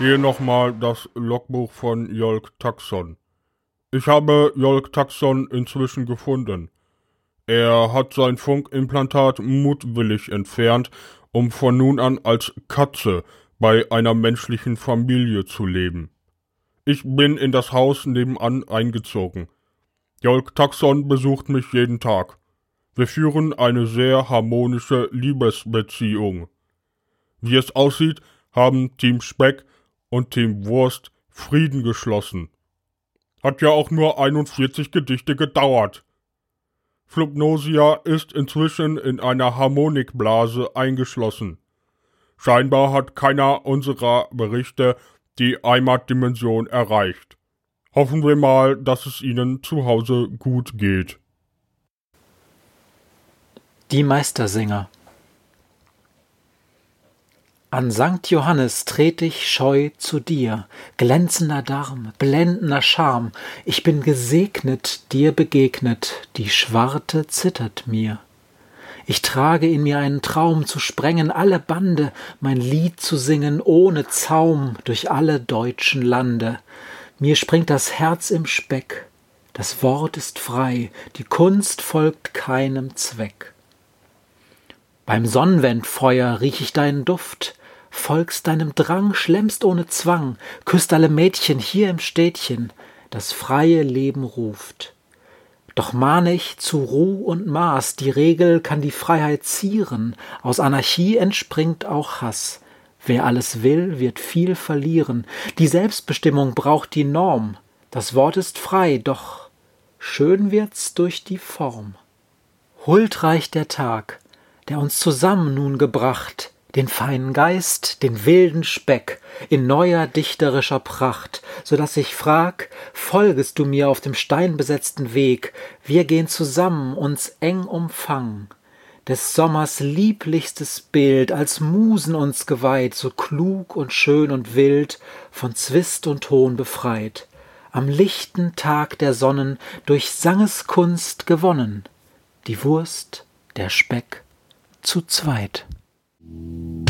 Hier nochmal das Logbuch von Jolk Taxon. Ich habe Jolk Taxon inzwischen gefunden. Er hat sein Funkimplantat mutwillig entfernt, um von nun an als Katze bei einer menschlichen Familie zu leben. Ich bin in das Haus nebenan eingezogen. Jolk Taxon besucht mich jeden Tag. Wir führen eine sehr harmonische Liebesbeziehung. Wie es aussieht, haben Team Speck und Team Wurst Frieden geschlossen. Hat ja auch nur 41 Gedichte gedauert. Flupnosia ist inzwischen in einer Harmonikblase eingeschlossen. Scheinbar hat keiner unserer Berichte die Heimatdimension erreicht. Hoffen wir mal, dass es Ihnen zu Hause gut geht. Die Meistersinger An Sankt Johannes tret ich scheu zu dir, glänzender Darm, blendender Charme, ich bin gesegnet, dir begegnet, die Schwarte zittert mir. Ich trage in mir einen Traum zu sprengen alle Bande, mein Lied zu singen ohne Zaum durch alle deutschen Lande. Mir springt das Herz im Speck, das Wort ist frei, die Kunst folgt keinem Zweck. Beim Sonnenwendfeuer riech ich deinen Duft, folgst deinem Drang, schlemmst ohne Zwang, küsst alle Mädchen hier im Städtchen, das freie Leben ruft. Doch mahne ich zu Ruh und Maß, die Regel kann die Freiheit zieren, aus Anarchie entspringt auch Hass. Wer alles will, wird viel verlieren, die Selbstbestimmung braucht die Norm, das Wort ist frei, doch schön wird's durch die Form. Huldreich der Tag, der uns zusammen nun gebracht, den feinen Geist, den wilden Speck, in neuer dichterischer Pracht, so dass ich frag, folgest du mir auf dem steinbesetzten Weg, wir gehen zusammen, uns eng umfangen, des Sommers lieblichstes Bild, als Musen uns geweiht, so klug und schön und wild, von Zwist und Ton befreit, am lichten Tag der Sonnen durch Sangeskunst gewonnen, die Wurst, der Speck, zu zweit. Thank you.